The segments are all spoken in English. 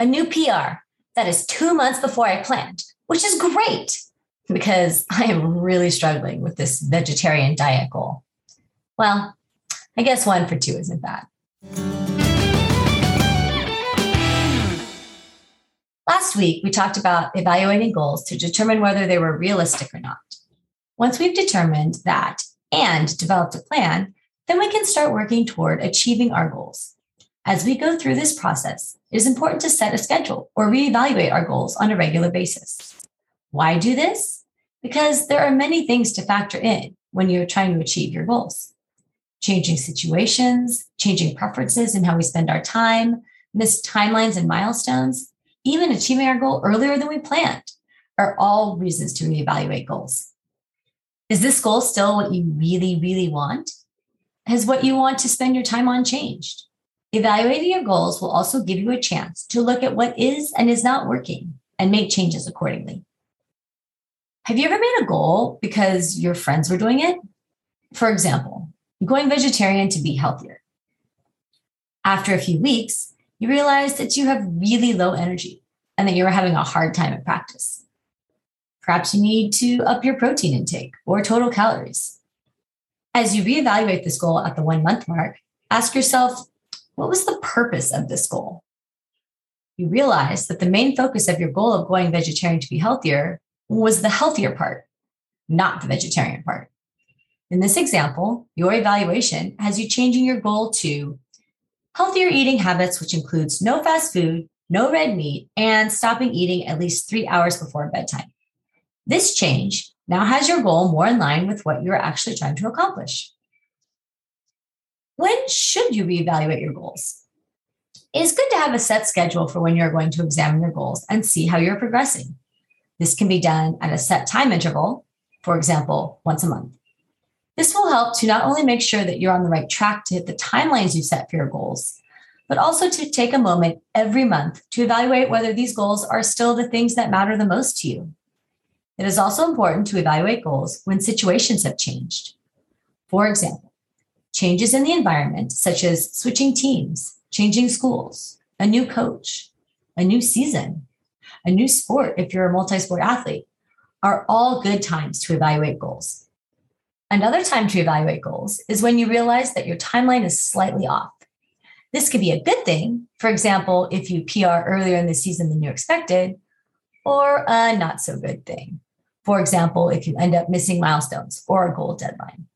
a new PR that is two months before I planned, which is great because I am really struggling with this vegetarian diet goal. Well, I guess one for two isn't bad. Last week, we talked about evaluating goals to determine whether they were realistic or not. Once we've determined that and developed a plan, then we can start working toward achieving our goals. As we go through this process, it is important to set a schedule or reevaluate our goals on a regular basis. Why do this? Because there are many things to factor in when you're trying to achieve your goals. Changing situations, changing preferences and how we spend our time, missed timelines and milestones, even achieving our goal earlier than we planned are all reasons to reevaluate goals. Is this goal still what you really, really want? Has what you want to spend your time on changed? Evaluating your goals will also give you a chance to look at what is and is not working and make changes accordingly. Have you ever made a goal because your friends were doing it? For example, going vegetarian to be healthier. After a few weeks, you realize that you have really low energy and that you're having a hard time at practice. Perhaps you need to up your protein intake or total calories. As you reevaluate this goal at the one month mark, ask yourself, what was the purpose of this goal? You realize that the main focus of your goal of going vegetarian to be healthier was the healthier part, not the vegetarian part. In this example, your evaluation has you changing your goal to healthier eating habits, which includes no fast food, no red meat, and stopping eating at least three hours before bedtime. This change now has your goal more in line with what you're actually trying to accomplish. When should you reevaluate your goals? It's good to have a set schedule for when you're going to examine your goals and see how you're progressing. This can be done at a set time interval, for example, once a month. This will help to not only make sure that you're on the right track to hit the timelines you set for your goals, but also to take a moment every month to evaluate whether these goals are still the things that matter the most to you. It is also important to evaluate goals when situations have changed. For example, changes in the environment, such as switching teams, changing schools, a new coach, a new season, a new sport if you're a multi sport athlete, are all good times to evaluate goals. Another time to evaluate goals is when you realize that your timeline is slightly off. This could be a good thing, for example, if you PR earlier in the season than you expected, or a not so good thing. For example, if you end up missing milestones or a goal deadline.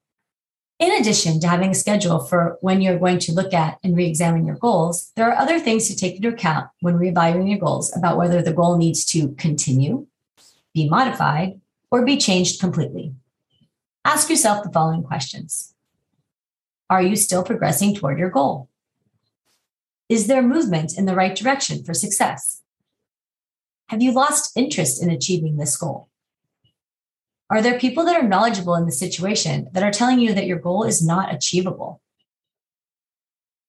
In addition to having a schedule for when you're going to look at and re examine your goals, there are other things to take into account when reevaluating your goals about whether the goal needs to continue, be modified, or be changed completely. Ask yourself the following questions Are you still progressing toward your goal? Is there movement in the right direction for success? Have you lost interest in achieving this goal? Are there people that are knowledgeable in the situation that are telling you that your goal is not achievable?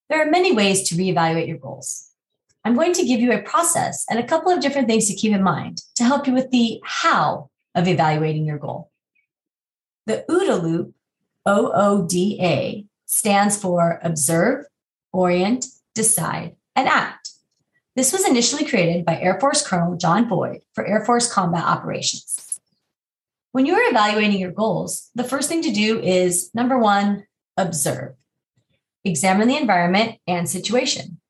There are many ways to reevaluate your goals. I'm going to give you a process and a couple of different things to keep in mind to help you with the how of evaluating your goal. The OODA loop, O O D A, stands for observe, orient, decide, and act. This was initially created by Air Force Colonel John Boyd for Air Force combat operations. When you are evaluating your goals, the first thing to do is number one, observe. Examine the environment and situation.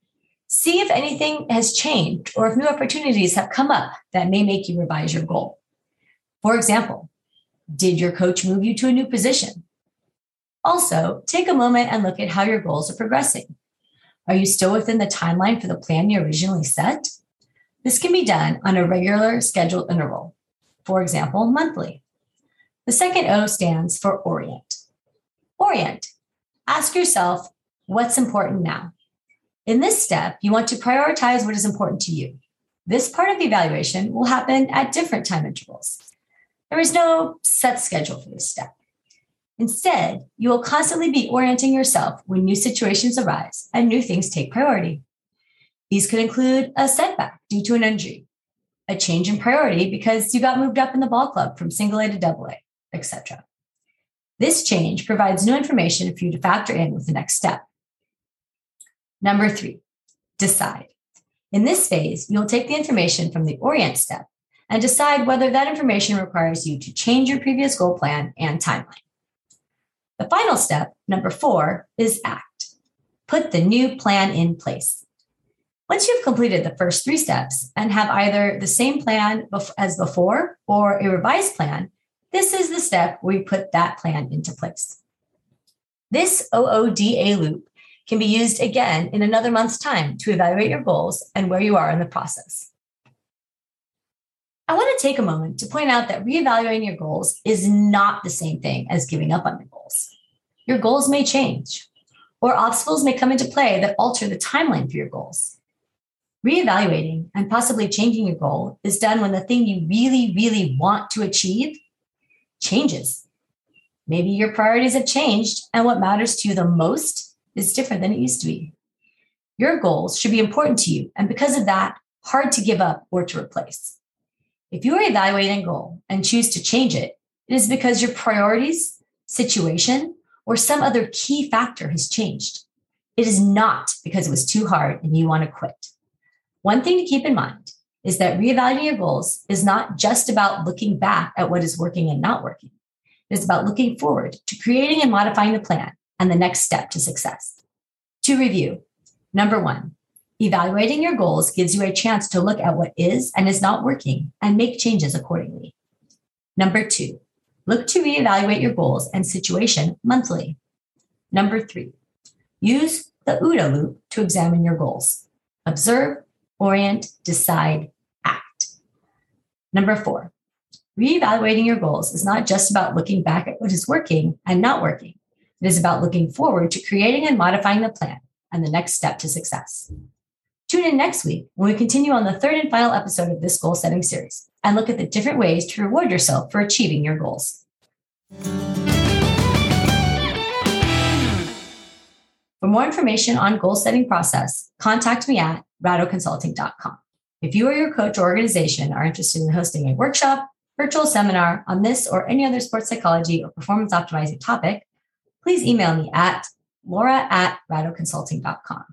See if anything has changed or if new opportunities have come up that may make you revise your goal. For example, did your coach move you to a new position? Also, take a moment and look at how your goals are progressing. Are you still within the timeline for the plan you originally set? This can be done on a regular scheduled interval, for example, monthly. The second O stands for orient. Orient. Ask yourself, what's important now? In this step, you want to prioritize what is important to you. This part of the evaluation will happen at different time intervals. There is no set schedule for this step. Instead, you will constantly be orienting yourself when new situations arise and new things take priority. These could include a setback due to an injury, a change in priority because you got moved up in the ball club from single A to double A, etc. This change provides new information for you to factor in with the next step. Number three, decide. In this phase, you'll take the information from the orient step and decide whether that information requires you to change your previous goal plan and timeline. The final step, number four, is act. Put the new plan in place. Once you've completed the first three steps and have either the same plan as before or a revised plan, this is the step where you put that plan into place. This OODA loop can be used again in another month's time to evaluate your goals and where you are in the process. I want to take a moment to point out that reevaluating your goals is not the same thing as giving up on your goals. Your goals may change, or obstacles may come into play that alter the timeline for your goals. Reevaluating and possibly changing your goal is done when the thing you really, really want to achieve changes. Maybe your priorities have changed, and what matters to you the most is different than it used to be. Your goals should be important to you, and because of that, hard to give up or to replace. If you are evaluating a goal and choose to change it, it is because your priorities, situation, or some other key factor has changed. It is not because it was too hard and you want to quit. One thing to keep in mind is that reevaluating your goals is not just about looking back at what is working and not working. It is about looking forward to creating and modifying the plan and the next step to success. To review, number one, Evaluating your goals gives you a chance to look at what is and is not working and make changes accordingly. Number two, look to reevaluate your goals and situation monthly. Number three, use the OODA loop to examine your goals. Observe, orient, decide. Number four, reevaluating your goals is not just about looking back at what is working and not working. It is about looking forward to creating and modifying the plan and the next step to success. Tune in next week when we continue on the third and final episode of this goal setting series and look at the different ways to reward yourself for achieving your goals. For more information on goal setting process, contact me at rattoconsulting.com. If you or your coach or organization are interested in hosting a workshop, virtual seminar on this or any other sports psychology or performance optimizing topic, please email me at laura at rattoconsulting.com.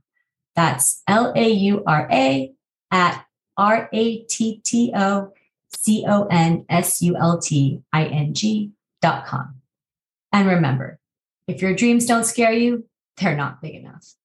That's L A U R A at R A T T O C O N S U L T I N G dot com. And remember, if your dreams don't scare you, they're not big enough.